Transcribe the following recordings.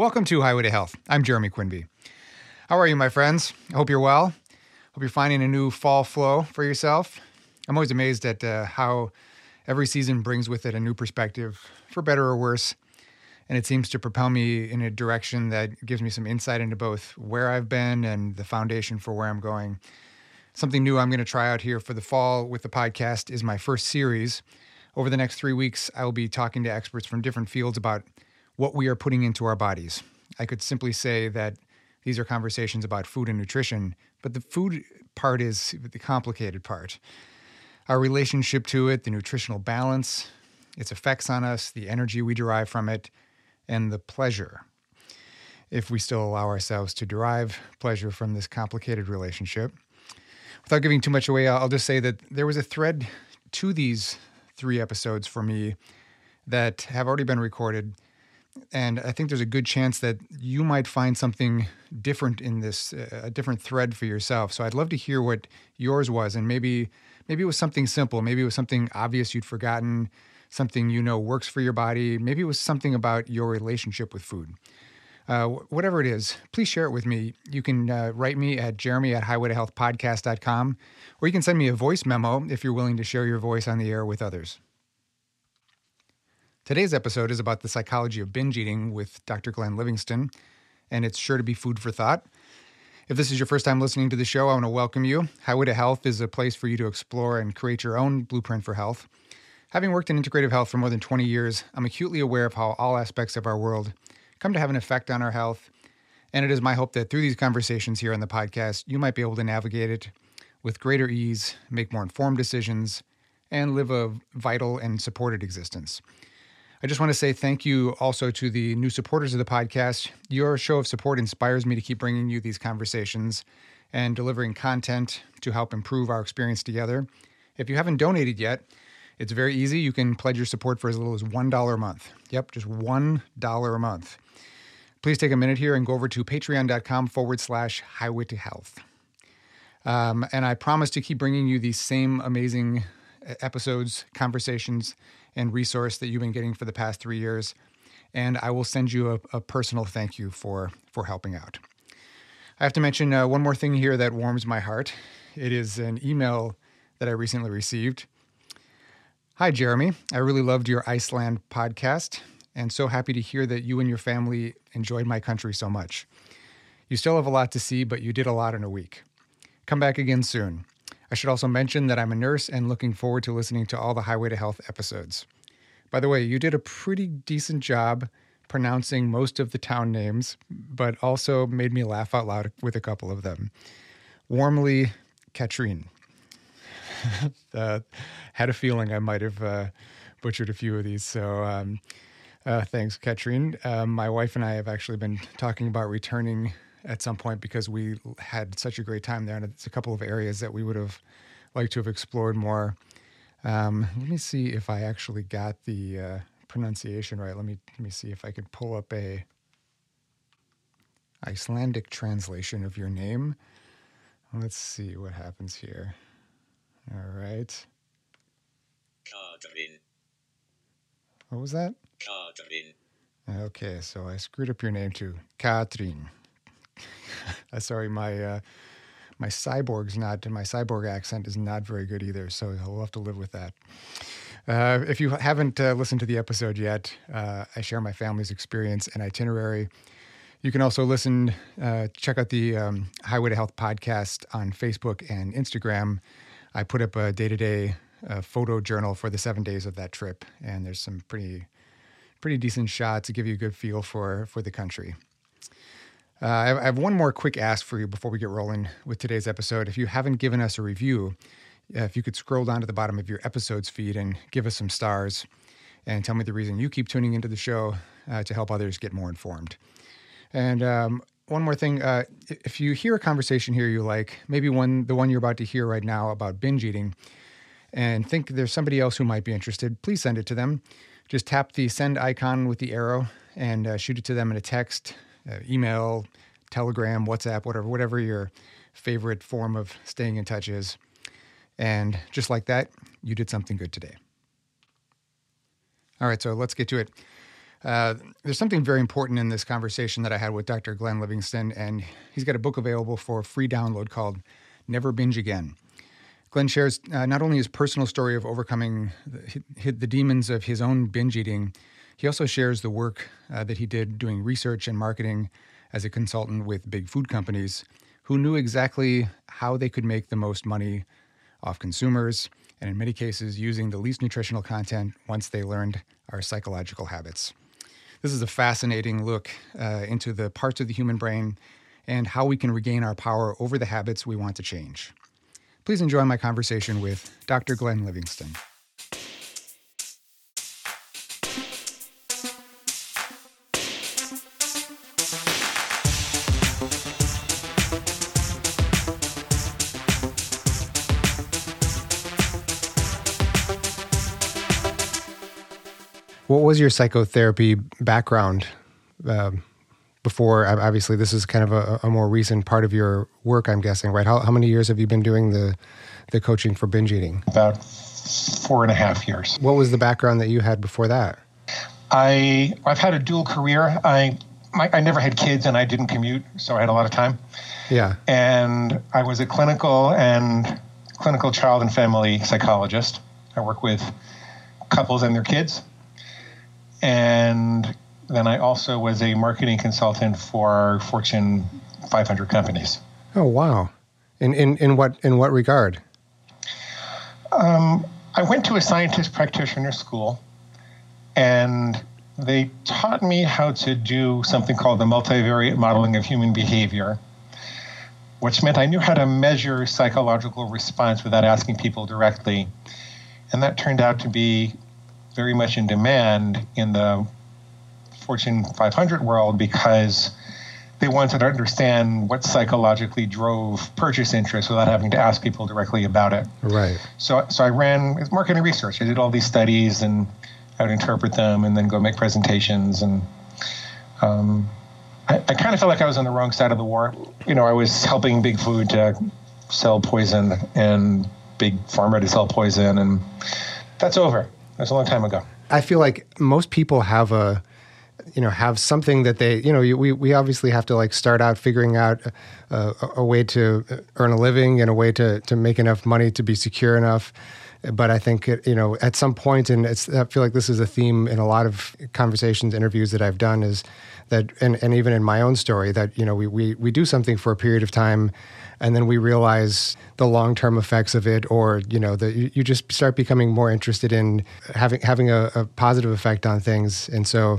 Welcome to Highway to Health. I'm Jeremy Quinby. How are you, my friends? I hope you're well. Hope you're finding a new fall flow for yourself. I'm always amazed at uh, how every season brings with it a new perspective, for better or worse. And it seems to propel me in a direction that gives me some insight into both where I've been and the foundation for where I'm going. Something new I'm going to try out here for the fall with the podcast is my first series. Over the next three weeks, I will be talking to experts from different fields about what we are putting into our bodies. I could simply say that these are conversations about food and nutrition, but the food part is the complicated part. Our relationship to it, the nutritional balance, its effects on us, the energy we derive from it, and the pleasure. If we still allow ourselves to derive pleasure from this complicated relationship. Without giving too much away, I'll just say that there was a thread to these three episodes for me that have already been recorded. And I think there's a good chance that you might find something different in this, uh, a different thread for yourself. So I'd love to hear what yours was. And maybe, maybe it was something simple. Maybe it was something obvious you'd forgotten, something you know works for your body. Maybe it was something about your relationship with food. Uh, whatever it is, please share it with me. You can uh, write me at jeremy at highwaytohealthpodcast.com, or you can send me a voice memo if you're willing to share your voice on the air with others. Today's episode is about the psychology of binge eating with Dr. Glenn Livingston, and it's sure to be food for thought. If this is your first time listening to the show, I want to welcome you. Highway to Health is a place for you to explore and create your own blueprint for health. Having worked in integrative health for more than 20 years, I'm acutely aware of how all aspects of our world come to have an effect on our health. And it is my hope that through these conversations here on the podcast, you might be able to navigate it with greater ease, make more informed decisions, and live a vital and supported existence. I just want to say thank you also to the new supporters of the podcast. Your show of support inspires me to keep bringing you these conversations and delivering content to help improve our experience together. If you haven't donated yet, it's very easy. You can pledge your support for as little as $1 a month. Yep, just $1 a month please take a minute here and go over to patreon.com forward slash highway to health. Um, and I promise to keep bringing you these same amazing episodes, conversations, and resource that you've been getting for the past three years. And I will send you a, a personal thank you for, for helping out. I have to mention uh, one more thing here that warms my heart. It is an email that I recently received. Hi, Jeremy. I really loved your Iceland podcast and so happy to hear that you and your family enjoyed my country so much. You still have a lot to see, but you did a lot in a week. Come back again soon. I should also mention that I'm a nurse and looking forward to listening to all the Highway to Health episodes. By the way, you did a pretty decent job pronouncing most of the town names, but also made me laugh out loud with a couple of them. Warmly, Katrine. uh, had a feeling I might have uh, butchered a few of these, so um, uh, thanks, Katrine. Uh, my wife and I have actually been talking about returning at some point because we had such a great time there, and it's a couple of areas that we would have liked to have explored more. Um, let me see if I actually got the uh, pronunciation right. Let me let me see if I can pull up a Icelandic translation of your name. Let's see what happens here. All right. What was that? Okay, so I screwed up your name too, Katrin. Sorry, my uh, my cyborg's not my cyborg accent is not very good either, so I'll have to live with that. Uh, if you haven't uh, listened to the episode yet, uh, I share my family's experience and itinerary. You can also listen, uh, check out the um, Highway to Health podcast on Facebook and Instagram. I put up a day to day photo journal for the seven days of that trip, and there's some pretty pretty decent shots to give you a good feel for for the country. Uh, I have one more quick ask for you before we get rolling with today's episode. If you haven't given us a review, uh, if you could scroll down to the bottom of your episodes feed and give us some stars and tell me the reason you keep tuning into the show uh, to help others get more informed. And um, one more thing uh, if you hear a conversation here you like, maybe one, the one you're about to hear right now about binge eating, and think there's somebody else who might be interested, please send it to them just tap the send icon with the arrow and uh, shoot it to them in a text, uh, email, Telegram, WhatsApp, whatever, whatever your favorite form of staying in touch is. And just like that, you did something good today. All right, so let's get to it. Uh, there's something very important in this conversation that I had with Dr. Glenn Livingston, and he's got a book available for free download called Never Binge Again. Glenn shares uh, not only his personal story of overcoming the, the, demons of his own binge eating, he also shares the work uh, that he did doing research and marketing as a consultant with big food companies who knew exactly how they could make the most money off consumers, and in many cases, using the least nutritional content once they learned our psychological habits. This is a fascinating look uh, into the parts of the human brain and how we can regain our power over the habits we want to change. Please enjoy my conversation with Dr. Glenn Livingston. Was your psychotherapy background um, before? Obviously, this is kind of a, a, more recent part of your work, I'm guessing, right? How, how many years have you been doing the, the coaching for binge eating? About four and a half years. What was the background that you had before that? I I've had a dual career. I my, I never had kids and I didn't commute, so I had a lot of time. Yeah. And I was a clinical and clinical child and family psychologist. I work with couples and their kids and then I also was a marketing consultant for Fortune 500 companies. Oh wow! In in in what in what regard? Um, I went to a scientist practitioner school, and they taught me how to do something called the multivariate modeling of human behavior, which meant I knew how to measure psychological response without asking people directly. And that turned out to be very much in demand in the Fortune 500 world because they wanted to understand what psychologically drove purchase interest without having to ask people directly about it. Right. So, so I ran marketing research. I did all these studies and I would interpret them and then go make presentations. And um, I, I kind of felt like I was on the wrong side of the war. You know, I was helping Big Food to sell poison and Big Pharma to sell poison, and that's over. That's a long time ago. I feel like most people have a you know have something that they you know we we obviously have to like start out figuring out a, a, way to earn a living and a way to to make enough money to be secure enough but I think you know at some point and I feel like this is a theme in a lot of conversations interviews that I've done is that and, and even in my own story that you know we, we we do something for a period of time and then we realize the long term effects of it, or you know, that you, you, just start becoming more interested in having having a, a positive effect on things, and so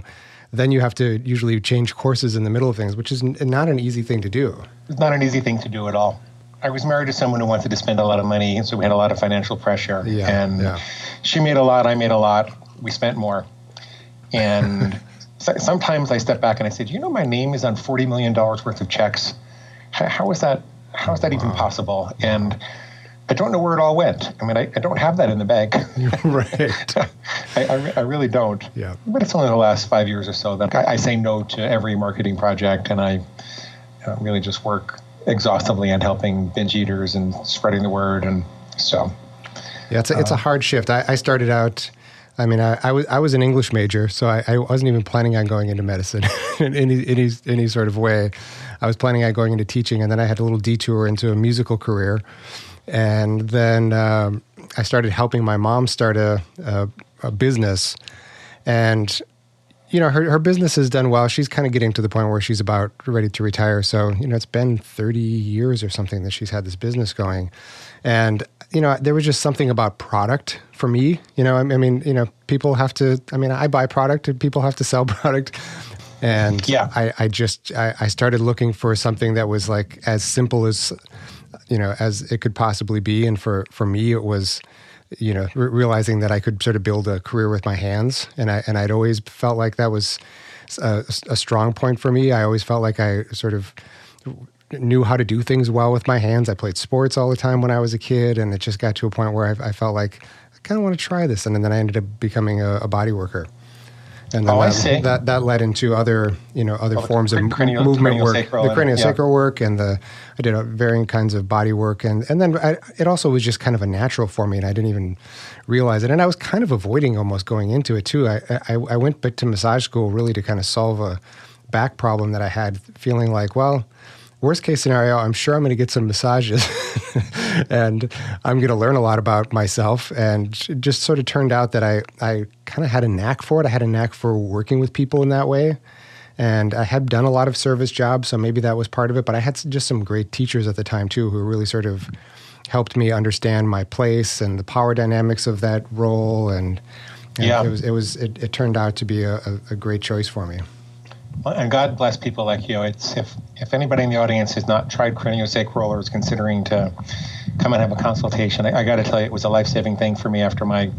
then you have to usually change courses in the middle of things, which is n- not an easy thing to do. It's not an easy thing to do at all. I was married to someone who wanted to spend a lot of money, and so we had a lot of financial pressure. Yeah, and yeah. she made a lot, I made a lot. We spent more, and sometimes I step back and I said, "You know, my name is on forty million dollars worth of checks. How, is that? how is that even possible? And I don't know where it all went. I mean, I, I don't have that in the bank. right. I, I, I, really don't. Yeah. But it's only the last five years or so that I, I say no to every marketing project, and I uh, really just work exhaustively on helping binge eaters and spreading the word. And so. Yeah, it's a, it's a uh, hard shift. I, I started out. I mean, I, I, was I was an English major, so I, I wasn't even planning on going into medicine in any any any sort of way. I was planning on going into teaching, and then I had a little detour into a musical career, and then um, I started helping my mom start a, a, a business, and you know her her business has done well. She's kind of getting to the point where she's about ready to retire. So you know it's been thirty years or something that she's had this business going, and you know there was just something about product for me. You know I mean you know people have to. I mean I buy product and people have to sell product. And yeah. I, I just I, I started looking for something that was like as simple as you know as it could possibly be. And for for me, it was you know re- realizing that I could sort of build a career with my hands. And I and I'd always felt like that was a, a strong point for me. I always felt like I sort of knew how to do things well with my hands. I played sports all the time when I was a kid, and it just got to a point where I, I felt like I kind of want to try this, and then I ended up becoming a, a body worker and then oh, that, that, that led into other you know other oh, forms of cranial, movement work, the craniosacral yeah. work, and the I did varying kinds of body work, and and then I, it also was just kind of a natural for me, and I didn't even realize it, and I was kind of avoiding almost going into it too. I I, I went back to massage school really to kind of solve a back problem that I had, feeling like well worst case scenario, I'm sure I'm going to get some massages and I'm going to learn a lot about myself. And it just sort of turned out that I, I kind of had a knack for it. I had a knack for working with people in that way. And I had done a lot of service jobs, so maybe that was part of it. But I had just some great teachers at the time, too, who really sort of helped me understand my place and the power dynamics of that role. And, and yeah. it was, it, was it, it, turned out to be a, a, a great choice for me and God bless people like you. It's if if anybody in the audience has not tried craniosacral or is considering to come and have a consultation, I, I got to tell you, it was a life saving thing for me after my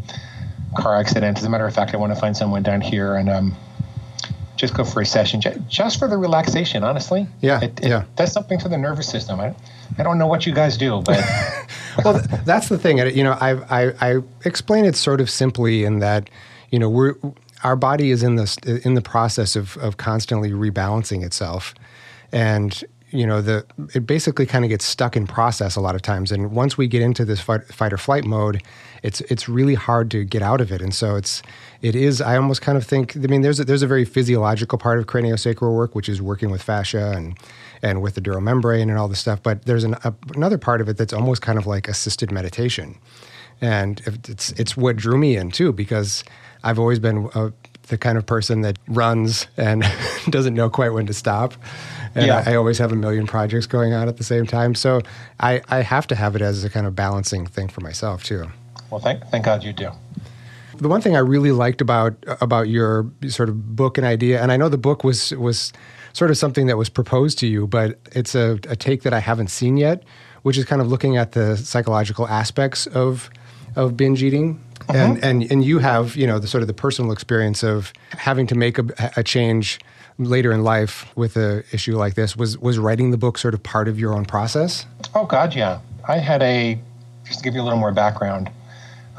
car accident. As a matter of fact, I want to find someone down here and um, just go for a session, just for the relaxation. Honestly, yeah, it, it yeah, does something to the nervous system. I, I don't know what you guys do, but well, that's the thing. You know, I I, I explain it sort of simply in that you know we're our body is in this in the process of of constantly rebalancing itself, and you know the it basically kind of gets stuck in process a lot of times. And once we get into this fight, fight or flight mode, it's it's really hard to get out of it. And so it's it is. I almost kind of think. I mean, there's a, there's a very physiological part of craniosacral work, which is working with fascia and and with the dural membrane and all this stuff. But there's an, a, another part of it that's almost kind of like assisted meditation, and it's it's what drew me in too because I've always been uh, the kind of person that runs and doesn't know quite when to stop. And yeah. I, I, always have a million projects going on at the same time. So I, I have to have it as a kind of balancing thing for myself too. Well, thank, thank God you do. The one thing I really liked about about your sort of book and idea, and I know the book was was sort of something that was proposed to you, but it's a, a take that I haven't seen yet, which is kind of looking at the psychological aspects of of binge eating uh-huh. and and and you have you know the sort of the personal experience of having to make a, a change later in life with a issue like this was was writing the book sort of part of your own process oh god yeah i had a just to give you a little more background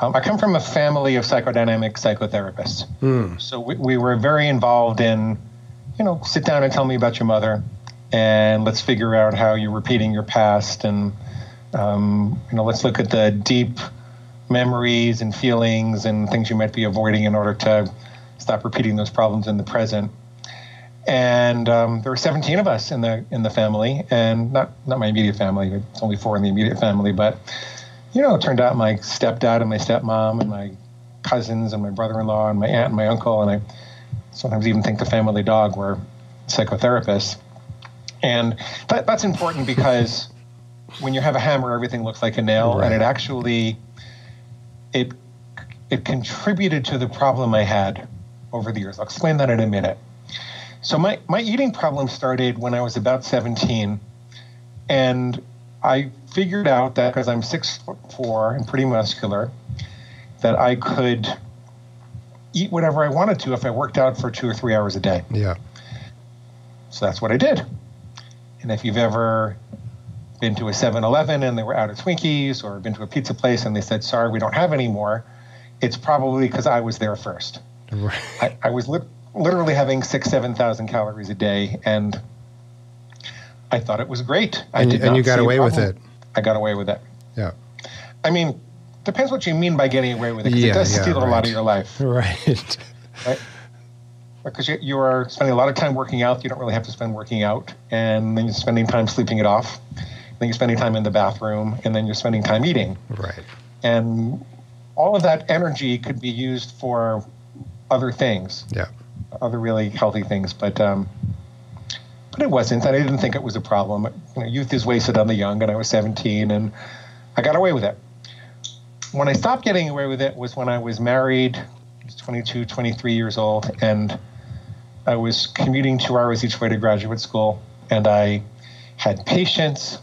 um, i come from a family of psychodynamic psychotherapists mm. so we, we were very involved in you know sit down and tell me about your mother and let's figure out how you're repeating your past and um, you know let's look at the deep memories and feelings and things you might be avoiding in order to stop repeating those problems in the present. And um, there were 17 of us in the in the family, and not not my immediate family. It's only four in the immediate family, but you know, it turned out my stepdad and my stepmom and my cousins and my brother-in-law and my aunt and my uncle and I sometimes even think the family dog were psychotherapists. And that, that's important because when you have a hammer, everything looks like a nail, right. and it actually it it contributed to the problem I had over the years. I'll explain that in a minute. So my, my eating problem started when I was about 17, and I figured out that because I'm six foot four and pretty muscular, that I could eat whatever I wanted to if I worked out for two or three hours a day. Yeah. So that's what I did. And if you've ever been to a 7-Eleven and they were out of Twinkies, or been to a pizza place and they said, "Sorry, we don't have any more," it's probably because I was there first. Right. I, I, was li- literally having six, seven thousand calories a day, and I thought it was great. And, you, and you got away with it. I got away with it. Yeah. I mean, depends what you mean by getting away with it. Yeah, it does yeah, steal right. a lot of your life. Right. Right because you, you are spending a lot of time working out. You don't really have to spend working out, and then you're spending time sleeping it off then you're spending time in the bathroom, and then you're spending time eating. Right. And all of that energy could be used for other things. Yeah. Other really healthy things, but um, but it wasn't. And I didn't think it was a problem. You know, youth is wasted on the young, and I was 17, and I got away with it. When I stopped getting away with it was when I was married, 22, 23 years old, and I was commuting two hours each way to graduate school, and I had patients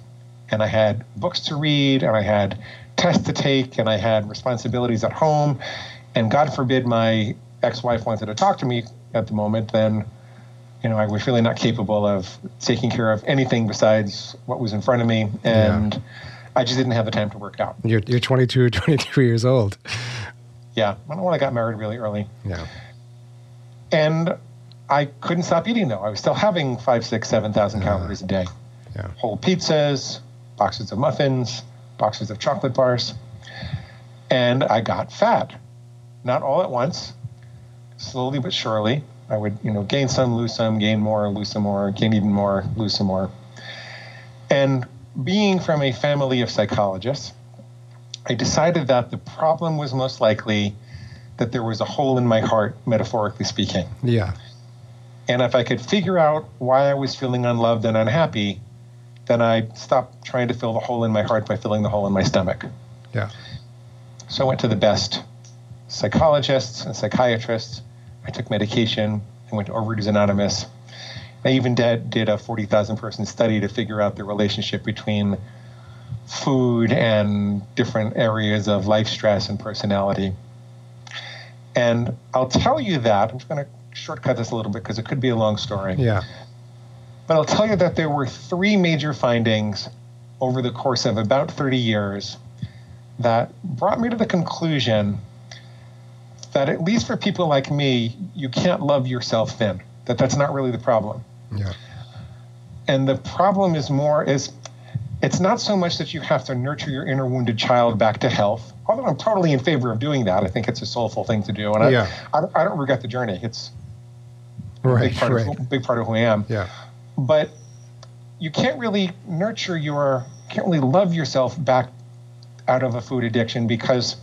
and I had books to read, and I had tests to take, and I had responsibilities at home. And God forbid my ex wife wanted to talk to me at the moment, then you know, I was really not capable of taking care of anything besides what was in front of me. And yeah. I just didn't have the time to work out. You're, you're 22, or 23 years old. Yeah. I don't want I got married really early. Yeah. And I couldn't stop eating though. I was still having five, six, seven thousand calories a day. Yeah. Whole pizzas, boxes of muffins, boxes of chocolate bars. And I got fat. Not all at once, slowly but surely. I would, you know, gain some, lose some, gain more, lose some more, gain even more, lose some more. And being from a family of psychologists, I decided that the problem was most likely that there was a hole in my heart, metaphorically speaking. Yeah. And if I could figure out why I was feeling unloved and unhappy, then I stopped trying to fill the hole in my heart by filling the hole in my stomach. Yeah. So I went to the best psychologists and psychiatrists. I took medication. I went to Overeaters Anonymous. I even did, did a 40,000 person study to figure out the relationship between food and different areas of life stress and personality. And I'll tell you that, I'm just going to shortcut this a little bit because it could be a long story. Yeah. But I'll tell you that there were three major findings over the course of about 30 years that brought me to the conclusion that at least for people like me, you can't love yourself thin. That that's not really the problem. Yeah. And the problem is more is it's not so much that you have to nurture your inner wounded child back to health. Although I'm totally in favor of doing that. I think it's a soulful thing to do, and I, Yeah. I, don't- I don't regret the journey. It's a Right. big part, Right. of, big part of who I am. Yeah. But you can't really nurture your, can't really love yourself back out of a food addiction because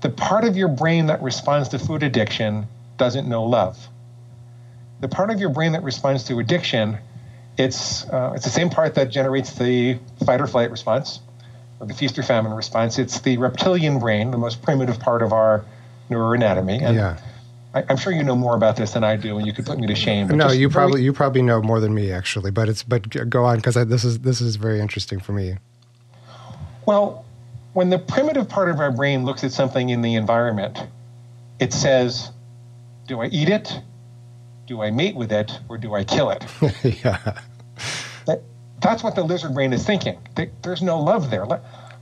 the part of your brain that responds to food addiction doesn't know love. The part of your brain that responds to addiction, it's uh, it's the same part that generates the fight or flight response, or the feast or famine response. It's the reptilian brain, the most primitive part of our neuroanatomy. And Yeah. I, I'm sure you know more about this than I do, and you could put me to shame. No, you very- probably you probably know more than me actually, but it's but go on because this is this is very interesting for me. Well, when the primitive part of our brain looks at something in the environment, it says, Do I eat it? Do I mate with it? Or do I kill it? yeah. That, that's what the lizard brain is thinking. There's no love there.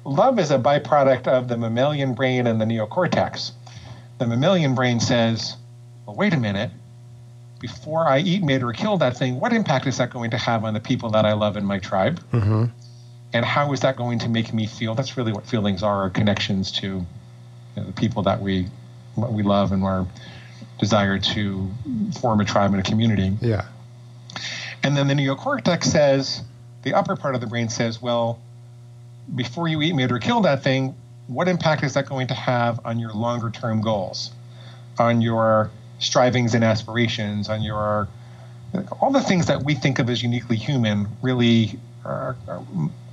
Love is a byproduct of the mammalian brain and the neocortex. The mammalian brain says, Well, wait a minute. Before I eat, mate, or kill that thing, what impact is that going to have on the people that I love in my tribe? hmm and how is that going to make me feel? That's really what feelings are: are connections to you know, the people that we what we love and our desire to form a tribe and a community. Yeah. And then the neocortex says, the upper part of the brain says, well, before you eat, mate, or kill that thing, what impact is that going to have on your longer term goals, on your strivings and aspirations, on your all the things that we think of as uniquely human really are, are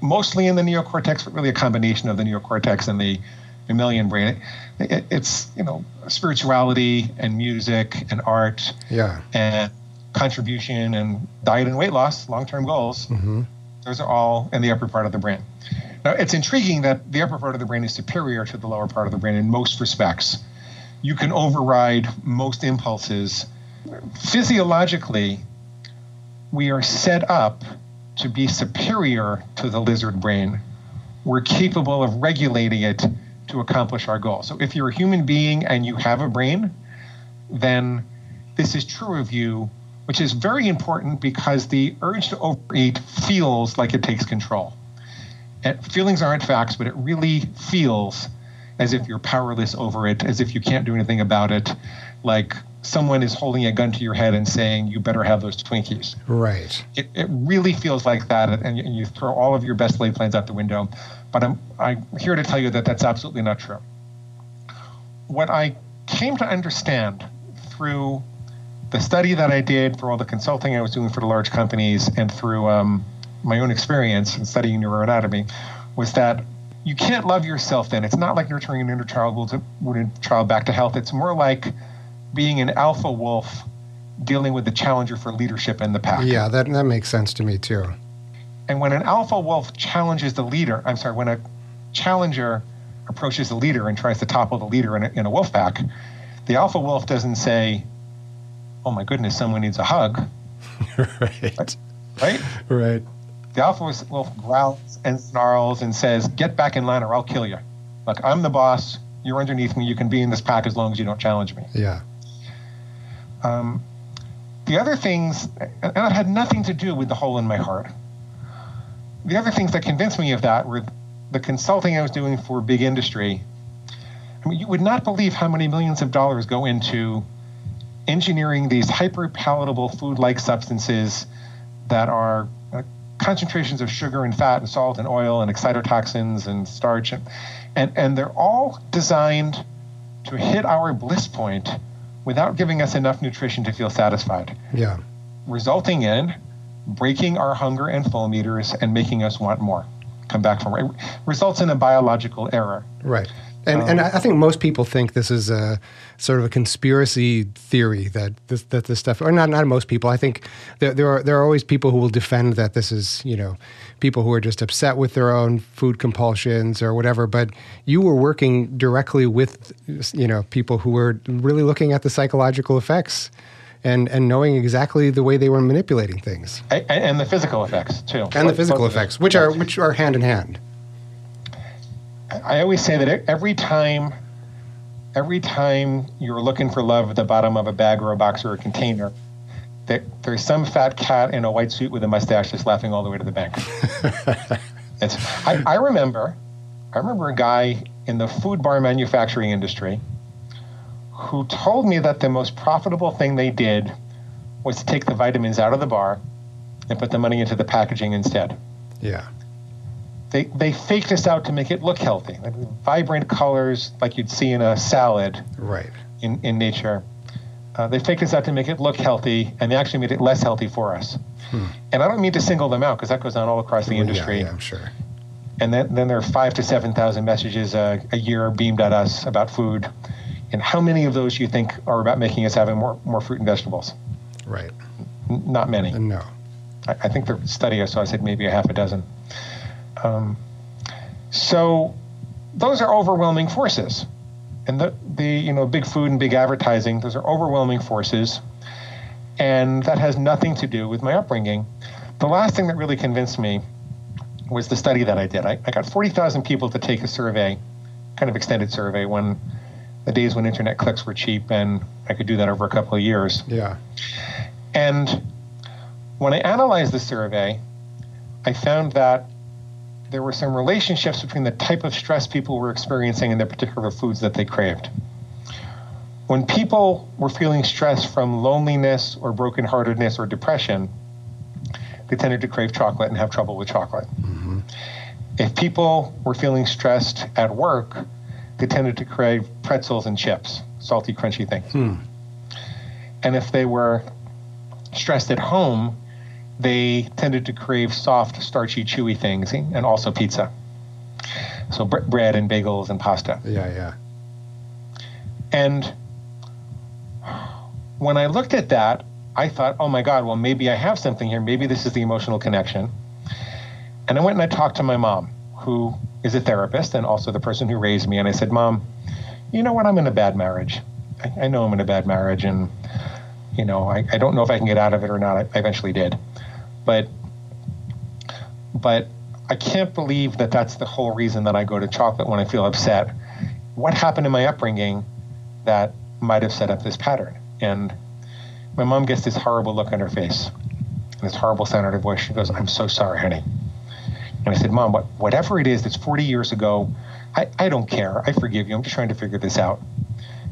mostly in the neocortex, but really a combination of the neocortex and the mammalian brain. It, it, it's you know spirituality and music and art Yeah. and contribution and diet and weight loss, long term goals, hmm those are all in the upper part of the brain. Now, it's intriguing that the upper part of the brain is superior to the lower part of the brain in most respects. You can override most impulses. Physiologically, we are set up to be superior to the lizard brain. We're capable of regulating it to accomplish our goal. So, if you're a human being and you have a brain, then this is true of you, which is very important because the urge to overeat feels like it takes control. And feelings aren't facts, but it really feels as if you're powerless over it, as if you can't do anything about it, like someone is holding a gun to your head and saying, You better have those Twinkies. Right. It, it really feels like that, and you, and you throw all of your best laid plans out the window. But I'm, I'm here to tell you that that's absolutely not true. What I came to understand through the study that I did, for all the consulting I was doing for the large companies, and through um, my own experience in studying neuroanatomy, was that you can't love yourself then. It's not like nurturing an inner child child back to health. It's more like being an alpha wolf dealing with the challenger for leadership in the pack. Yeah, that that makes sense to me too. And when an alpha wolf challenges the leader, I'm sorry, when a challenger approaches the leader and tries to topple the leader in a, in a wolf pack, the alpha wolf doesn't say, "Oh my goodness, someone needs a hug," right. right? Right. The alpha wolf growls and snarls and says, "Get back in line, or I'll kill you." Look, I'm the boss. You're underneath me. You can be in this pack as long as you don't challenge me. Yeah. Um, the other things, and that had nothing to do with the hole in my heart. The other things that convinced me of that were the consulting I was doing for big industry. I mean, you would not believe how many millions of dollars go into engineering these hyper palatable food like substances that are concentrations of sugar and fat and salt and oil and excitotoxins and starch. And, and, and they're all designed to hit our bliss point without giving us enough nutrition to feel satisfied. Yeah. Resulting in breaking our hunger and full meters and making us want more. Come back from it results in a biological error. Right. And, um, and I think most people think this is a sort of a conspiracy theory that this, that this stuff, or not not most people. I think there, there are there are always people who will defend that this is you know people who are just upset with their own food compulsions or whatever. But you were working directly with you know people who were really looking at the psychological effects and and knowing exactly the way they were manipulating things. And, and the physical effects too. And the physical effects which are which are hand in hand I always say that every time, every time you're looking for love at the bottom of a bag or a box or a container, that there's some fat cat in a white suit with a mustache just laughing all the way to the bank. I, I remember, I remember a guy in the food bar manufacturing industry who told me that the most profitable thing they did was to take the vitamins out of the bar and put the money into the packaging instead. Yeah they, they faked us out to make it look healthy. Like vibrant colors like you'd see in a salad right. in, in nature. Uh, they faked us out to make it look healthy, and they actually made it less healthy for us. Hmm. And I don't mean to single them out because that goes on all across the industry. Yeah, yeah, I'm sure. And then, then there are five to 7,000 messages a, a year beamed at us about food. And how many of those you think are about making us having more, more fruit and vegetables? Right. N- not many. No. I, I think the study I saw said maybe a half a dozen. Um, so those are overwhelming forces. And the, the, you know, big food and big advertising, those are overwhelming forces. And that has nothing to do with my upbringing. The last thing that really convinced me was the study that I did. I, I got 40,000 people to take a survey, kind of extended survey, when the days when internet clicks were cheap and I could do that over a couple of years. Yeah. And when I analyzed the survey, I found that there were some relationships between the type of stress people were experiencing and the particular foods that they craved. When people were feeling stress from loneliness or brokenheartedness or depression, they tended to crave chocolate and have trouble with chocolate. Mm-hmm. If people were feeling stressed at work, they tended to crave pretzels and chips, salty, crunchy things. Hmm. And if they were stressed at home, they tended to crave soft, starchy, chewy things, and also pizza. So bre- bread and bagels and pasta. Yeah, yeah. And when I looked at that, I thought, oh my God, well, maybe I have something here. Maybe this is the emotional connection. And I went and I talked to my mom, who is a therapist and also the person who raised me. And I said, Mom, you know what? I'm in a bad marriage. I, I know I'm in a bad marriage. And, you know, I, I don't know if I can get out of it or not. I, eventually did. But but I can't believe that that's the whole reason that I go to chocolate when I feel upset. What happened in my upbringing that might have set up this pattern? And my mom gets this horrible look on her face, and this horrible sound in her voice. She goes, "I'm so sorry, honey." And I said, "Mom, what, whatever it is that's 40 years ago, I, I don't care. I forgive you. I'm just trying to figure this out."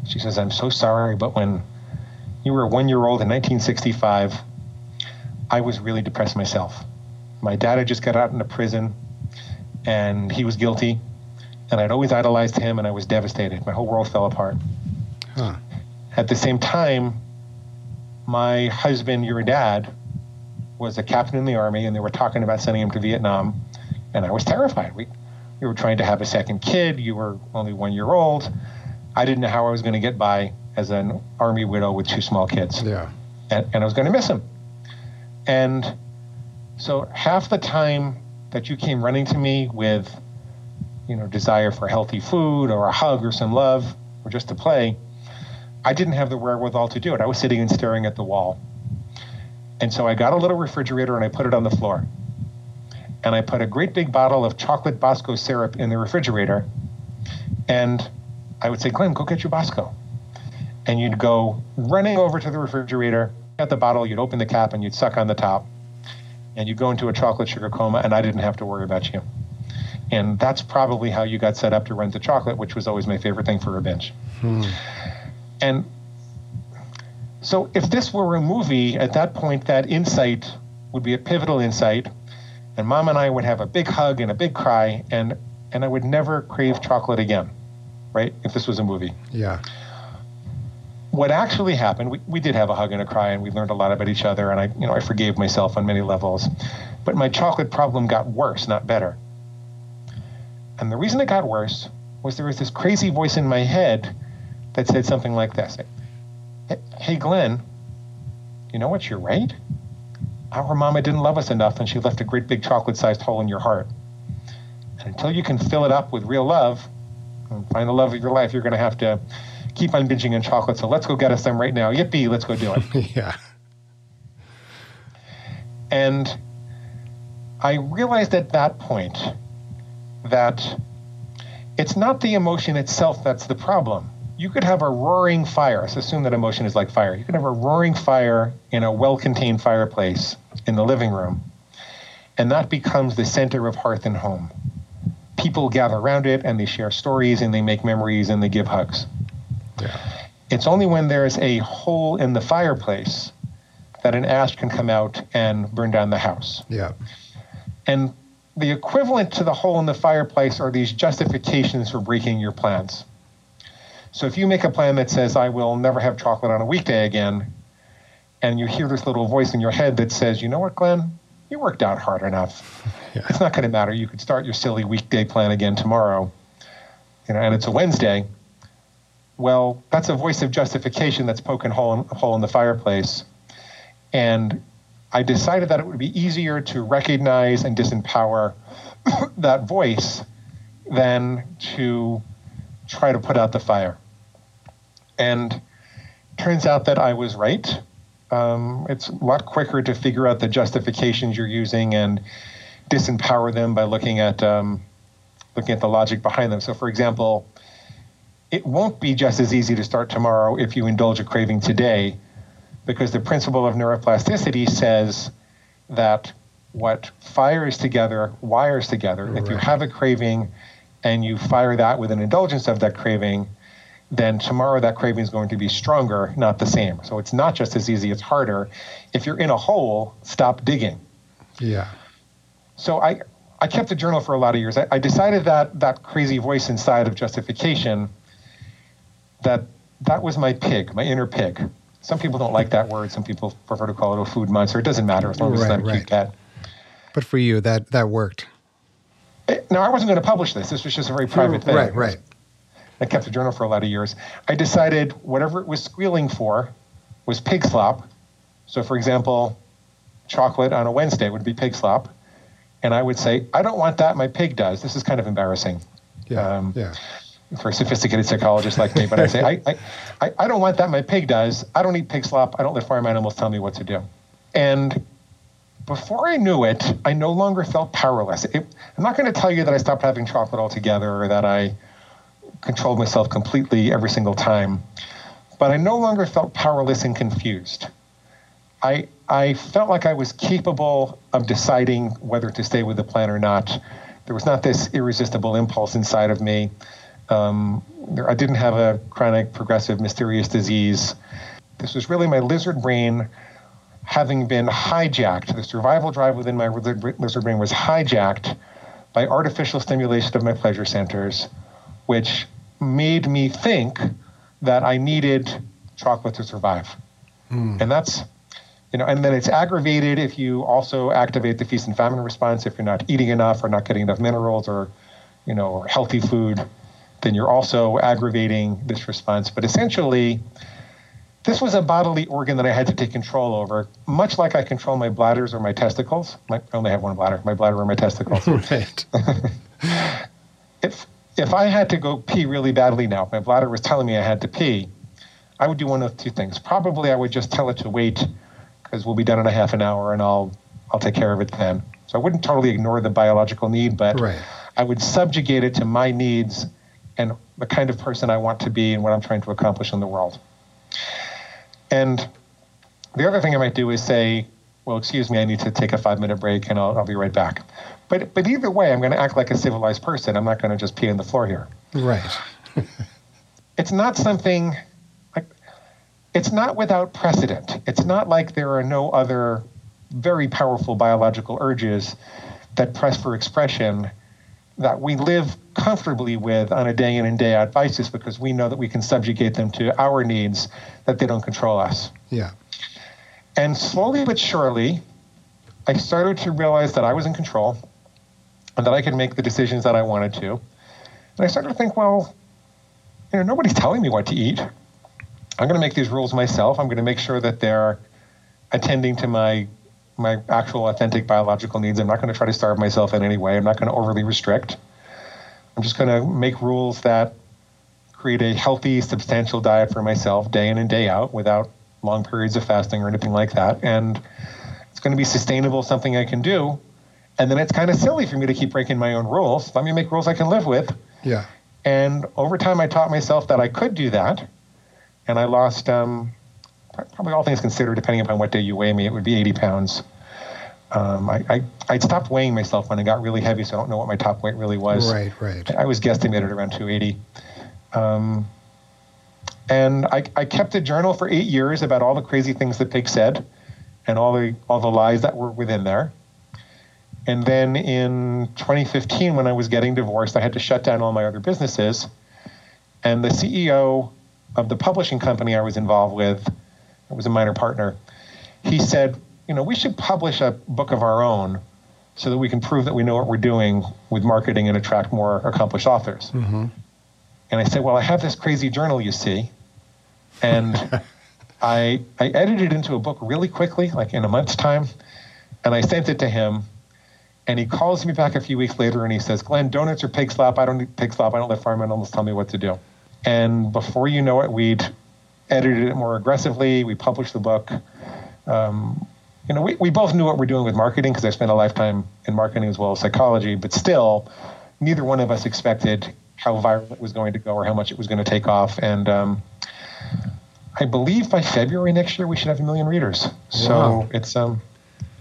She says, "I'm so sorry, but when you were one year old in 1965." I was really depressed myself. My dad had just got out into prison and he was guilty. And I'd always idolized him and I was devastated. My whole world fell apart. Huh. At the same time, my husband, your dad, was a captain in the army and they were talking about sending him to Vietnam. And I was terrified. We, we were trying to have a second kid. You were only one year old. I didn't know how I was going to get by as an army widow with two small kids. Yeah. And, and I was going to miss him. And so half the time that you came running to me with, you know, desire for healthy food or a hug or some love or just to play, I didn't have the wherewithal to do it. I was sitting and staring at the wall. And so I got a little refrigerator and I put it on the floor. And I put a great big bottle of chocolate Bosco syrup in the refrigerator. And I would say, Glenn, go get your Bosco. And you'd go running over to the refrigerator, get the bottle, you'd open the cap, and you'd suck on the top, and you'd go into a chocolate sugar coma, and I didn't have to worry about you. And that's probably how you got set up to run to chocolate, which was always my favorite thing for a binge. Hmm. And so, if this were a movie, at that point, that insight would be a pivotal insight, and mom and I would have a big hug and a big cry, and and I would never crave chocolate again, right? If this was a movie. Yeah what actually happened, we, we did have a hug and a cry, and we learned a lot about each other, and I, you know, I forgave myself on many levels. But my chocolate problem got worse, not better. And the reason it got worse was there was this crazy voice in my head that said something like this Hey, Glenn, you know what? You're right. Our mama didn't love us enough, and she left a great big chocolate sized hole in your heart. And until you can fill it up with real love and find the love of your life, you're going to have to keep on binging on chocolate. So let's go get us some right now. Yippee, let's go do it. yeah. And I realized at that point that it's not the emotion itself that's the problem. You could have a roaring fire. Let's assume that emotion is like fire. You could have a roaring fire in a well contained fireplace in the living room, and that becomes the center of hearth and home. People gather around it and they share stories and they make memories and they give hugs. Yeah. It's only when there's a hole in the fireplace that an ash can come out and burn down the house. Yeah. And the equivalent to the hole in the fireplace are these justifications for breaking your plans. So if you make a plan that says, I will never have chocolate on a weekday again, and you hear this little voice in your head that says, you know what, Glenn? You worked out hard enough. Yeah. It's not going to matter. You could start your silly weekday plan again tomorrow. You know, and it's a Wednesday well, that's a voice of justification that's poking a hole in, hole in the fireplace. And I decided that it would be easier to recognize and disempower that voice than to try to put out the fire. And turns out that I was right. Um, it's a lot quicker to figure out the justifications you're using and disempower them by looking at um, looking at the logic behind them. So, for example, it won't be just as easy to start tomorrow if you indulge a craving today, because the principle of neuroplasticity says that what fires together wires together. Right. If you have a craving and you fire that with an indulgence of that craving, then tomorrow that craving is going to be stronger, not the same. So it's not just as easy, it's harder. If you're in a hole, stop digging. Yeah. So I, I kept a journal for a lot of years. I, I decided that that crazy voice inside of justification that that was my pig, my inner pig. Some people don't like that word. Some people prefer to call it a food monster. It doesn't matter as long as right, it's not a right. cute cat. But for you, that that worked. It, no, I wasn't going to publish this. This was just a very private thing. Right, right. I kept a journal for a lot of years. I decided whatever it was squealing for was pig slop. So, for example, chocolate on a Wednesday would be pig slop. And I would say, I don't want that. My pig does. This is kind of embarrassing. Yeah. Um, yeah for a sophisticated psychologist like me, but I say, I, I, I don't want that. My pig does. I don't eat pig slop. I don't let farm animals tell me what to do. And before I knew it, I no longer felt powerless. It, I'm not going to tell you that I stopped having chocolate altogether or that I controlled myself completely every single time, but I no longer felt powerless and confused. I, I felt like I was capable of deciding whether to stay with the plan or not. There was not this irresistible impulse inside of me um, I didn't have a chronic progressive mysterious disease. This was really my lizard brain having been hijacked. The survival drive within my lizard brain was hijacked by artificial stimulation of my pleasure centers, which made me think that I needed chocolate to survive. Mm. And that's, you know, and then it's aggravated if you also activate the feast and famine response if you're not eating enough or not getting enough minerals or, you know, or healthy food then you're also aggravating this response. But essentially, this was a bodily organ that I had to take control over, much like I control my bladders or my testicles. I only have one bladder, my bladder or my testicles. right. if if I had to go pee really badly now, if my bladder was telling me I had to pee, I would do one of two things. Probably I would just tell it to wait because we'll be done in a half an hour and I'll I'll take care of it then. So I wouldn't totally ignore the biological need, but right. I would subjugate it to my needs and the kind of person I want to be and what I'm trying to accomplish in the world. And the other thing I might do is say, well, excuse me, I need to take a five minute break and I'll, I'll be right back. But, but either way, I'm going to act like a civilized person. I'm not going to just pee on the floor here. Right. it's not something like, it's not without precedent. It's not like there are no other very powerful biological urges that press for expression that we live comfortably with on a day in and day out basis because we know that we can subjugate them to our needs, that they don't control us. Yeah. And slowly but surely, I started to realize that I was in control and that I could make the decisions that I wanted to. And I started to think, well, you know, nobody's telling me what to eat. I'm going to make these rules myself. I'm going to make sure that they're attending to my my actual authentic biological needs. I'm not going to try to starve myself in any way. I'm not going to overly restrict. I'm just going to make rules that create a healthy, substantial diet for myself day in and day out without long periods of fasting or anything like that. And it's going to be sustainable, something I can do. And then it's kind of silly for me to keep breaking my own rules. Let me make rules I can live with. Yeah. And over time, I taught myself that I could do that. And I lost, um, probably all things considered, depending upon what day you weigh me, it would be 80 pounds. Um, I, I, I stopped weighing myself when I got really heavy, so I don't know what my top weight really was. Right, right. I was guesstimated around 280. Um, and I, I kept a journal for eight years about all the crazy things that Pig said and all the all the lies that were within there. And then in 2015, when I was getting divorced, I had to shut down all my other businesses. And the CEO of the publishing company I was involved with, Was a minor partner, he said, you know, we should publish a book of our own so that we can prove that we know what we're doing with marketing and attract more accomplished authors. Mm-hmm. And I said, well, I have this crazy journal, you see. And I, I edited it into a book really quickly, like in a month's time. And I sent it to him. And he calls me back a few weeks later and he says, Glenn, donuts or pig slop? I don't need pig slop. I don't let farm animals tell me what to do. And before you know it, we'd edited it more aggressively. We published the book. Um, you know, we, we both knew what we're doing with marketing because I spent a lifetime in marketing as well as psychology, but still, neither one of us expected how viral it was going to go or how much it was going to take off. And um, I believe by February next year we should have a million readers. So wow. it's um,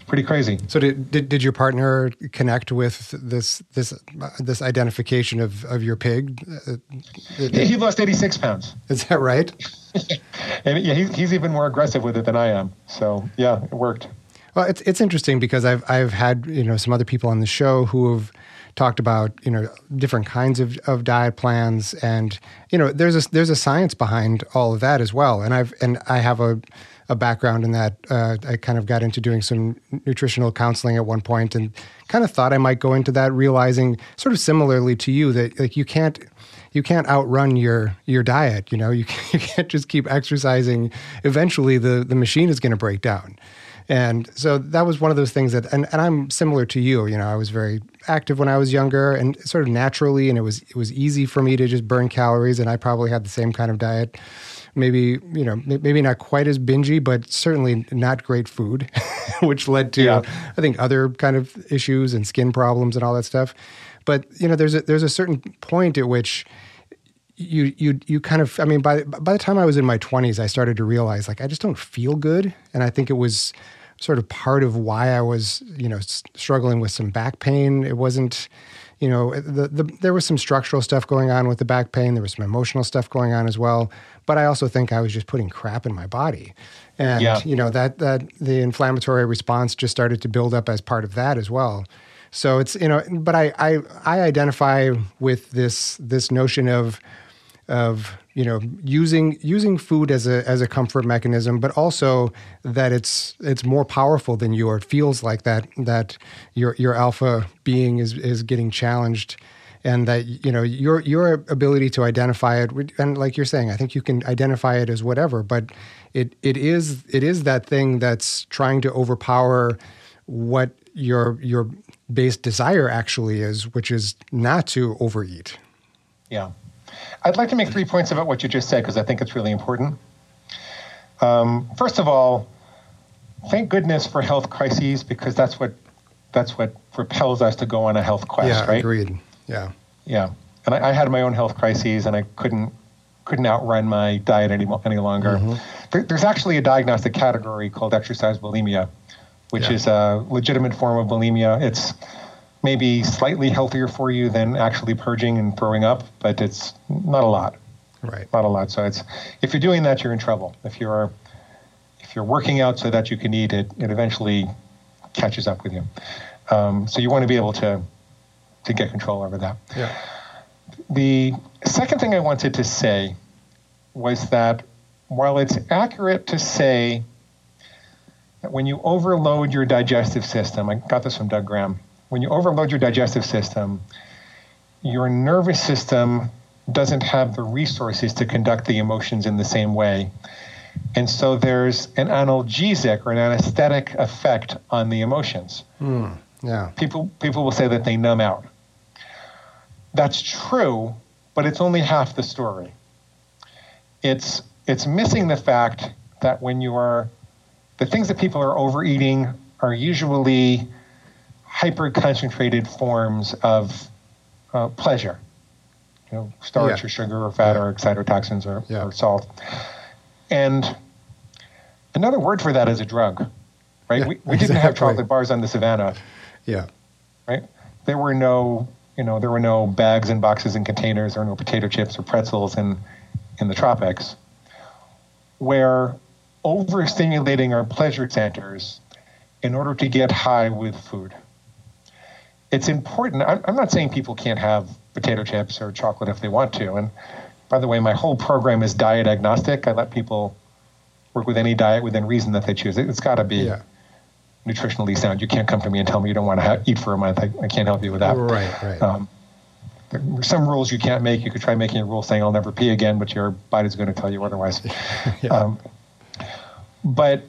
pretty crazy. So did, did, did your partner connect with this this this identification of, of your pig? Uh, yeah, he lost eighty six pounds. Is that right? and yeah, he's, he's even more aggressive with it than I am. So yeah, it worked. Well, it's it's interesting because I've I've had you know some other people on the show who have talked about you know different kinds of, of diet plans and you know there's a there's a science behind all of that as well and I've and I have a a background in that. Uh, I kind of got into doing some nutritional counseling at one point, and kind of thought I might go into that, realizing sort of similarly to you that like you can't you can't outrun your your diet. You know, you you can't just keep exercising. Eventually, the the machine is going to break down. And so that was one of those things that, and, and I'm similar to you. You know, I was very active when I was younger, and sort of naturally, and it was it was easy for me to just burn calories, and I probably had the same kind of diet maybe you know maybe not quite as bingy, but certainly not great food, which led to yeah. I think other kind of issues and skin problems and all that stuff. But you know, there's a there's a certain point at which you you you kind of I mean by by the time I was in my 20s I started to realize like I just don't feel good and I think it was sort of part of why I was you know struggling with some back pain it wasn't you know, the, the, there was some structural stuff going on with the back pain. There was some emotional stuff going on as well. But I also think I was just putting crap in my body, and yeah. you know that that the inflammatory response just started to build up as part of that as well. So it's you know, but I I, I identify with this this notion of of you know using using food as a as a comfort mechanism, but also that it's it's more powerful than you, or it feels like that that your your alpha being is is getting challenged, and that you know your your ability to identify it, and like you're saying, I think you can identify it as whatever, but it it is it is that thing that's trying to overpower what your your base desire actually is, which is not to overeat. Yeah. I'd like to make three points about what you just said because I think it's really important. Um, first of all, thank goodness for health crises because that's what that's what propels us to go on a health quest, yeah, right? Agreed. Yeah. Yeah. And I, I, had my own health crises, and I couldn't couldn't outrun my diet any, any longer. Mm-hmm. There, there's actually a diagnostic category called exercise bulimia, which yeah. is a legitimate form of bulimia. It's maybe slightly healthier for you than actually purging and throwing up, but it's not a lot. Right. Not a lot. So it's if you're doing that, you're in trouble. If you're if you're working out so that you can eat it, it eventually catches up with you. Um, so you want to be able to to get control over that. Yeah. The second thing I wanted to say was that while it's accurate to say that when you overload your digestive system, I got this from Doug Graham, when you overload your digestive system, your nervous system doesn't have the resources to conduct the emotions in the same way. And so there's an analgesic or an anesthetic effect on the emotions. Mm, yeah. People people will say that they numb out. That's true, but it's only half the story. It's it's missing the fact that when you are the things that people are overeating are usually hyper concentrated forms of uh, pleasure. You know, starch yeah. or sugar or fat yeah. or excitotoxins or, yeah. or salt. And another word for that is a drug, right? we, we didn't have chocolate bars on the savannah. Yeah. Right? There were no you know, there were no bags and boxes and containers, or no potato chips or pretzels in, in the tropics. Where overstimulating our pleasure centers in order to get high with food. It's important. I'm, I'm not saying people can't have potato chips or chocolate if they want to. And by the way, my whole program is diet agnostic. I let people work with any diet within reason that they choose. It, has got to be yeah nutritionally sound. You can't come to me and tell me you don't want to ha- eat for a month. I, I, can't help you with that. Right, right. Um, there are some rules you can't make. You could try making a rule saying I'll never pee again, but your body's going to tell you otherwise. yeah. um, but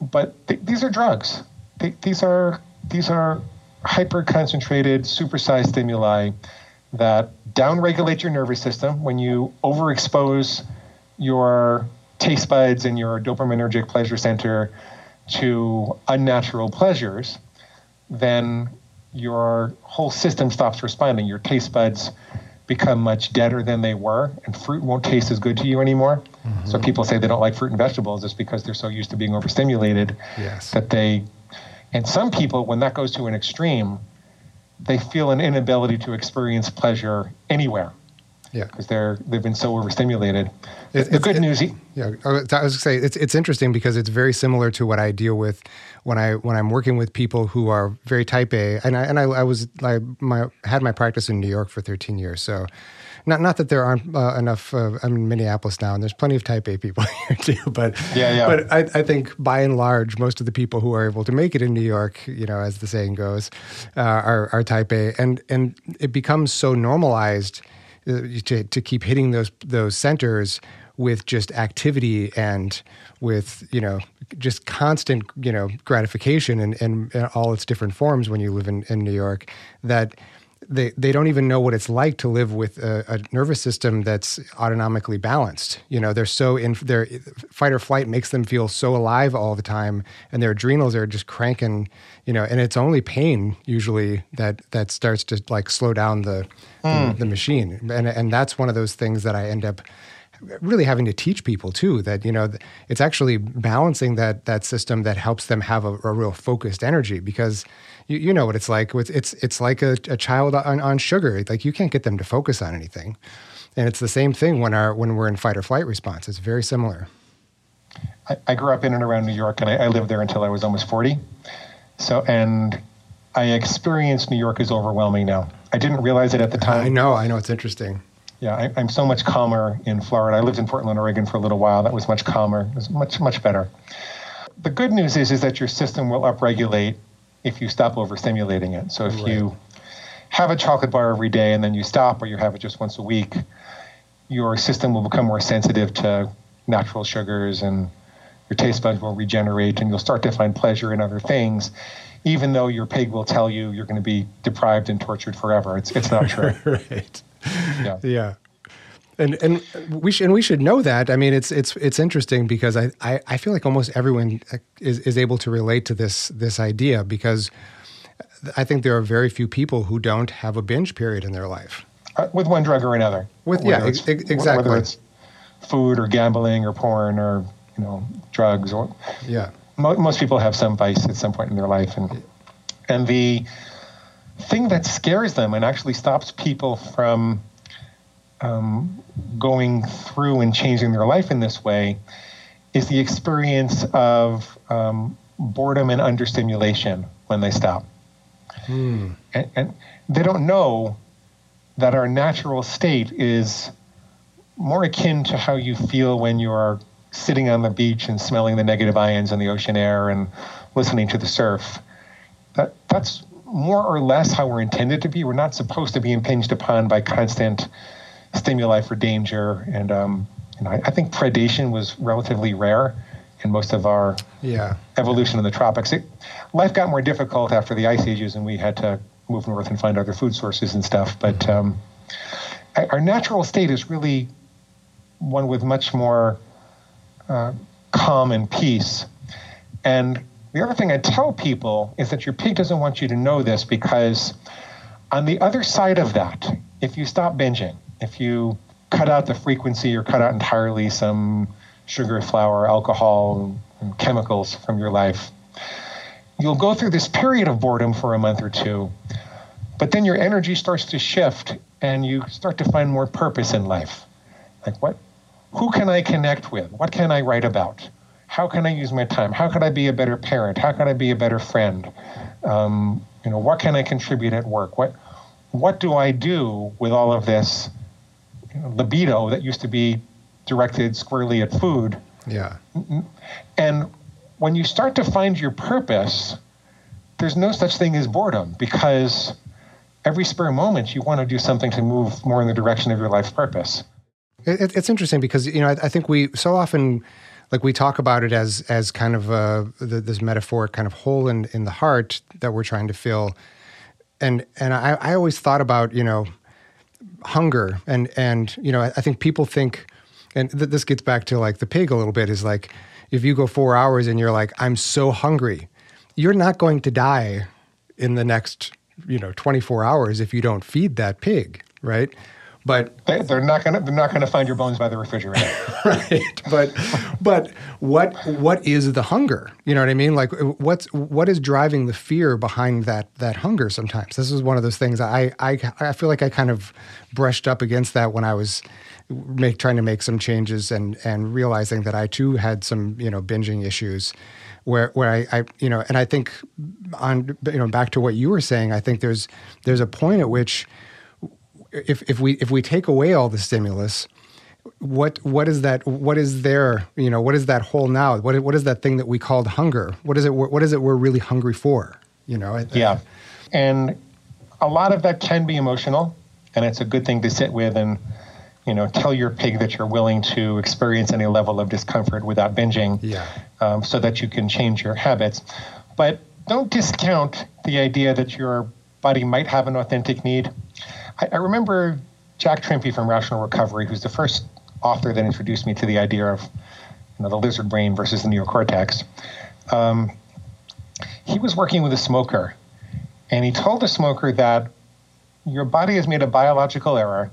but th- these are drugs. Th- these are these are hyper concentrated, supersized stimuli that downregulate your nervous system when you overexpose your taste buds and your dopaminergic pleasure center to unnatural pleasures, then your whole system stops responding. Your taste buds become much deader than they were, and fruit won't taste as good to you anymore. Mm-hmm. So people say they don't like fruit and vegetables just because they're so used to being overstimulated yes. that they. And some people, when that goes to an extreme, they feel an inability to experience pleasure anywhere. Yeah, because they're they've been so overstimulated. It, the good it, news. Yeah, I was going to say it's it's interesting because it's very similar to what I deal with when I when I'm working with people who are very Type A, and I and I, I was I my had my practice in New York for 13 years, so. Not, not that there aren't uh, enough. Uh, I'm in Minneapolis now, and there's plenty of Type A people here too. But yeah, yeah. But I, I think by and large, most of the people who are able to make it in New York, you know, as the saying goes, uh, are are Type A, and and it becomes so normalized uh, to, to keep hitting those those centers with just activity and with you know just constant you know gratification and, and, and all its different forms when you live in, in New York that they they don't even know what it's like to live with a, a, nervous system that's autonomically balanced. You know, they're so in their fight or flight makes them feel so alive all the time, and their adrenals are just cranking. You know, and it's only pain usually that that starts to like slow down the mm. the, hmm. the machine, and and that's one of those things that I end up really having to teach people too that you know it's actually balancing that that system that helps them have a, a real focused energy because you, you know what it's like. It's it's, it's like a, a child on, on sugar. Like you can't get them to focus on anything. And it's the same thing when our when we're in fight or flight response. It's very similar. I, I grew up in and around New York and I, I lived there until I was almost 40 so and I experienced New York as overwhelming now. I didn't realize it at the time. I know I know. It's interesting. Yeah, I, am so much calmer in Florida. I lived in Portland, Oregon for a little while. That was much calmer. It was much, much better. The good news is, is that your system will upregulate if you stop overstimulating it. So if right. you have a chocolate bar every day and then you stop or you have it just once a week, your system will become more sensitive to natural sugars and your taste buds will regenerate and you'll start to find pleasure in other things even though your pig will tell you you're going to be deprived and tortured forever it's it's not true right yeah. yeah. And and we should and we should know that. I mean, it's it's it's interesting because I, I, I feel like almost everyone is, is able to relate to this this idea because I think there are very few people who don't have a binge period in their life. uh, with one drug or another. With yeah, ex- exactly. Whether it's food or gambling or porn or you know drugs or yeah. Mo- most people have some vice at some point in their life, and and the thing that scares them and actually stops people from um, going through and changing their life in this way is the experience of um, boredom and understimulation when they stop. Hmm. And, and they don't know that our natural state is more akin to how you feel when you are sitting on the beach and smelling the negative ions in the ocean air and listening to the surf. That that's more or less how we're intended to be. We're not supposed to be impinged upon by constant stimuli for danger, and um, know, I, I, think predation was relatively rare in most of our yeah. evolution in the tropics. It, life got more difficult after the ice ages, and we had to move north and find other food sources and stuff. But um, our natural state is really one with much more uh, calm and peace. And the other thing I tell people is that your pig doesn't want you to know this because on the other side of that, if you stop binging, if you cut out the frequency or cut out entirely some sugar, flour, alcohol, and chemicals from your life, you'll go through this period of boredom for a month or two, but then your energy starts to shift and you start to find more purpose in life. Like what who can I connect with? What can I write about? How can I use my time? How can I be a better parent? How can I be a better friend? Um, you know, what can I contribute at work? What what do I do with all of this libido that used to be directed squarely at food? Yeah. And when you start to find your purpose, there's no such thing as boredom because every spare moment you want to do something to move more in the direction of your life purpose. It, it's interesting because you know I, I, think we so often like we talk about it as as kind of uh, a, the, this metaphoric kind of hole in in the heart that we're trying to fill, and and I, I always thought about you know hunger and and you know I, I think people think and th- this gets back to like the pig a little bit is like if you go four hours and you're like i'm so hungry you're not going to die in the next you know 24 hours if you don't feed that pig right but they, are not gonna they're not gonna find your bones by the refrigerator. right. But but what what is the hunger? You know what I mean? Like what's what is driving the fear behind that that hunger sometimes? This is one of those things I I I feel like I kind of brushed up against that when I was make trying to make some changes and and realizing that I too had some, you know, binging issues where where I, I you know, and I think on you know back to what you were saying, I think there's there's a point at which if if we if we take away all the stimulus, what what is that? What is there? You know, what is that hole now? What what is that thing that we called hunger? What is it? What is it we're really hungry for? You know. Yeah, and a lot of that can be emotional, and it's a good thing to sit with and you know tell your pig that you're willing to experience any level of discomfort without binging. Yeah. Um, so that you can change your habits, but don't discount the idea that your body might have an authentic need. I, I remember Jack Trimpey from Rational Recovery, who's the first author that introduced me to the idea of you know, the lizard brain versus the neocortex. Um, he was working with a smoker, and he told the smoker that your body has made a biological error,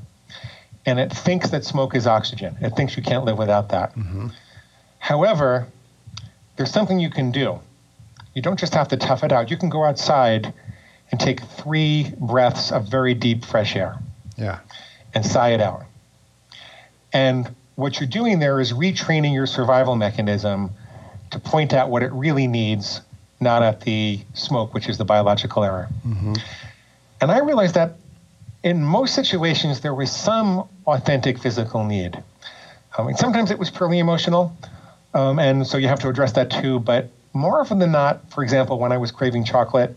and it thinks that smoke is oxygen. It thinks you can't live without that. Mm-hmm. However, there's something you can do. You don't just have to tough it out. You can go outside and take three breaths of very deep fresh air. Yeah. And sigh it out. And what you're doing there is retraining your survival mechanism to point out what it really needs, not at the smoke, which is the biological error. Mm-hmm. And I realized that in most situations, there was some authentic physical need. Um, and sometimes it was purely emotional. Um, and so you have to address that too. But more often than not, for example, when I was craving chocolate,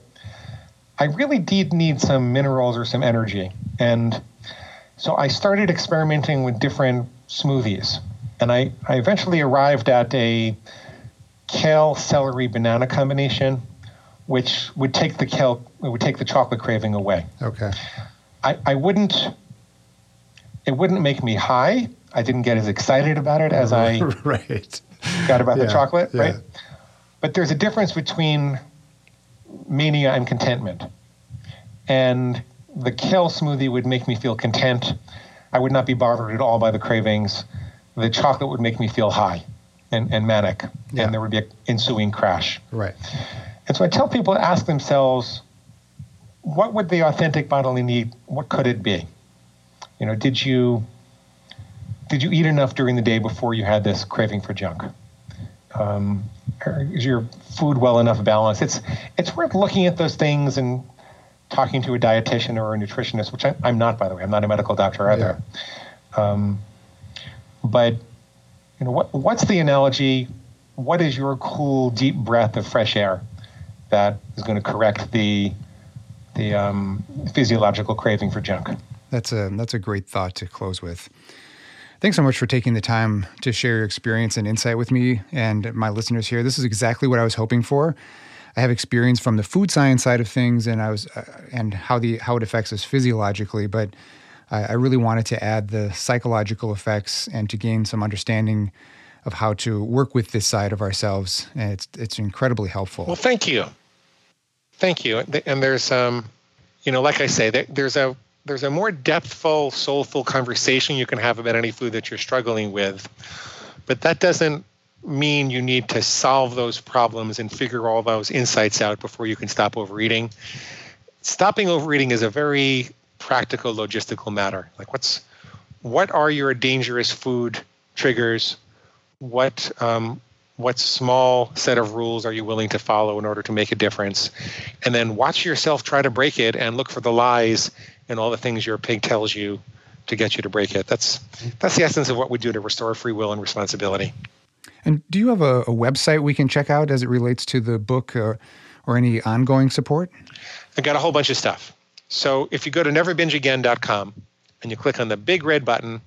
I really did need some minerals or some energy. And so I started experimenting with different smoothies. And I, I eventually arrived at a kale, celery, banana combination, which would take the kale, it would take the chocolate craving away. Okay. I, I wouldn't, it wouldn't make me high. I didn't get as excited about it as I right. got about yeah, the chocolate, yeah. right? But there's a difference between mania and contentment. And the kale smoothie would make me feel content. I would not be bothered at all by the cravings. The chocolate would make me feel high and, and manic, yeah. and there would be an ensuing crash. Right. And so I tell people to ask themselves, what would the authentic bodily need? What could it be? You know, did you did you eat enough during the day before you had this craving for junk? Um, is your food well enough balanced? It's it's worth looking at those things and talking to a dietitian or a nutritionist, which I, am not, by the way. I'm not a medical doctor either. Yeah. Um, but you know, what what's the analogy? What is your cool, deep breath of fresh air that is going to correct the the um, physiological craving for junk? That's a that's a great thought to close with. Thanks so much for taking the time to share your experience and insight with me and my listeners here. This is exactly what I was hoping for. I have experience from the food science side of things, and I was uh, and how the how it affects us physiologically, but I, I really wanted to add the psychological effects and to gain some understanding of how to work with this side of ourselves. And it's it's incredibly helpful. Well, thank you, thank you. And there's um, you know, like I say, there's a there's a more depthful, soulful conversation you can have about any food that you're struggling with, but that doesn't mean you need to solve those problems and figure all those insights out before you can stop overeating. Stopping overeating is a very practical logistical matter. Like what's what are your dangerous food triggers? What um, what small set of rules are you willing to follow in order to make a difference? And then watch yourself try to break it and look for the lies and all the things your pig tells you to get you to break it. That's that's the essence of what we do to restore free will and responsibility. And do you have a, a website we can check out as it relates to the book or, or any ongoing support? I got a whole bunch of stuff. So if you go to neverbingeagain.com and you click on the big red button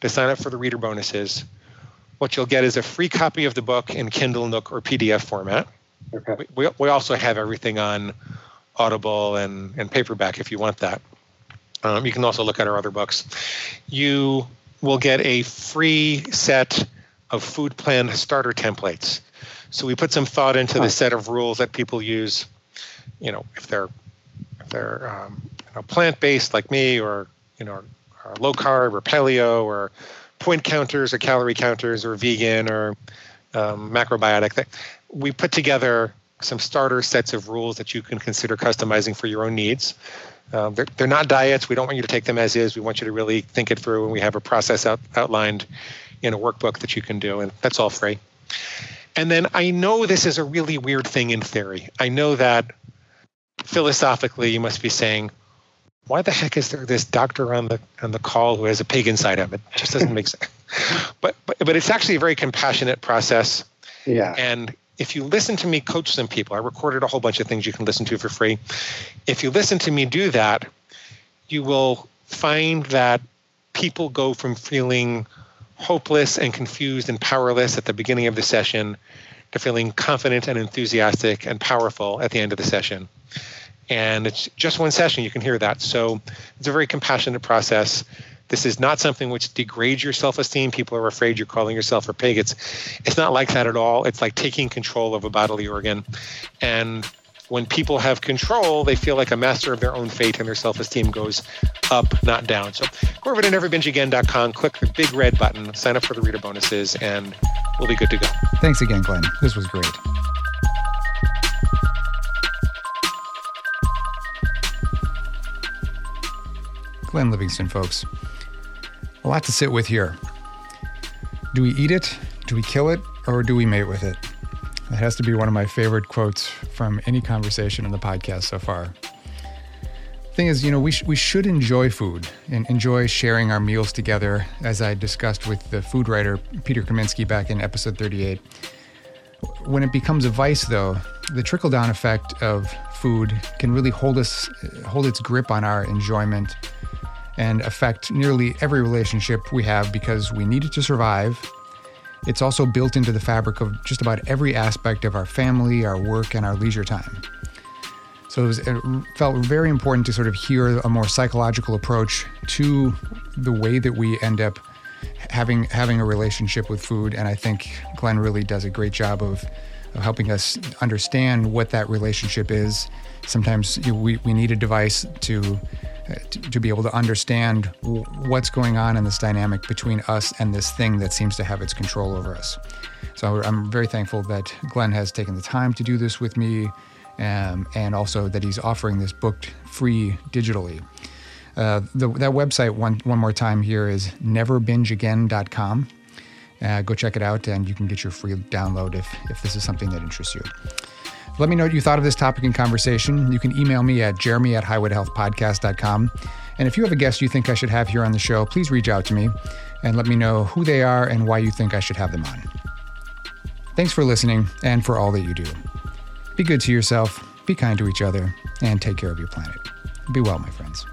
to sign up for the reader bonuses, what you'll get is a free copy of the book in Kindle, Nook, or PDF format. Okay. We, we also have everything on Audible and, and paperback if you want that. Um, you can also look at our other books. You will get a free set of food plan starter templates. So we put some thought into the set of rules that people use. You know, if they're if they're um, you know, plant based like me, or you know, or low carb or paleo, or point counters or calorie counters, or vegan or um, macrobiotic. We put together some starter sets of rules that you can consider customizing for your own needs. Um, they're, they're not diets. We don't want you to take them as is. We want you to really think it through, and we have a process out, outlined in a workbook that you can do, and that's all free. And then I know this is a really weird thing in theory. I know that philosophically you must be saying, why the heck is there this doctor on the on the call who has a pig inside him? It just doesn't make sense. But, but but it's actually a very compassionate process. Yeah. And if you listen to me coach some people, I recorded a whole bunch of things you can listen to for free. If you listen to me do that, you will find that people go from feeling hopeless and confused and powerless at the beginning of the session to feeling confident and enthusiastic and powerful at the end of the session. And it's just one session, you can hear that. So it's a very compassionate process. This is not something which degrades your self-esteem. People are afraid you're calling yourself a pig. It's it's not like that at all. It's like taking control of a bodily organ. And when people have control, they feel like a master of their own fate and their self esteem goes up, not down. So go over to neverbingeagain.com, click the big red button, sign up for the reader bonuses, and we'll be good to go. Thanks again, Glenn. This was great. Glenn Livingston, folks. A lot to sit with here. Do we eat it? Do we kill it? Or do we mate with it? That has to be one of my favorite quotes from any conversation in the podcast so far. Thing is, you know, we, sh- we should enjoy food and enjoy sharing our meals together, as I discussed with the food writer Peter Kaminsky back in episode 38. When it becomes a vice, though, the trickle down effect of food can really hold us, hold its grip on our enjoyment and affect nearly every relationship we have because we need it to survive it's also built into the fabric of just about every aspect of our family, our work, and our leisure time. So it, was, it, felt very important to sort of hear a more psychological approach to the way that we end up having having a relationship with food. And I think Glenn really does a great job of, of helping us understand what that relationship is. Sometimes you know, we, we need a device to to, to, be able to understand w- what's going on in this dynamic between us and this thing that seems to have its control over us. So I'm very thankful that Glenn has taken the time to do this with me, um, and also that he's offering this book free digitally. Uh, the, that website, one, one more time here, is neverbingeagain.com. Uh, go check it out, and you can get your free download if, if this is something that interests you. Let me know what you thought of this topic and conversation. You can email me at jeremy at highwaytohealthpodcast.com. And if you have a guest you think I should have here on the show, please reach out to me and let me know who they are and why you think I should have them on. Thanks for listening and for all that you do. Be good to yourself, be kind to each other, and take care of your planet. Be well, my friends.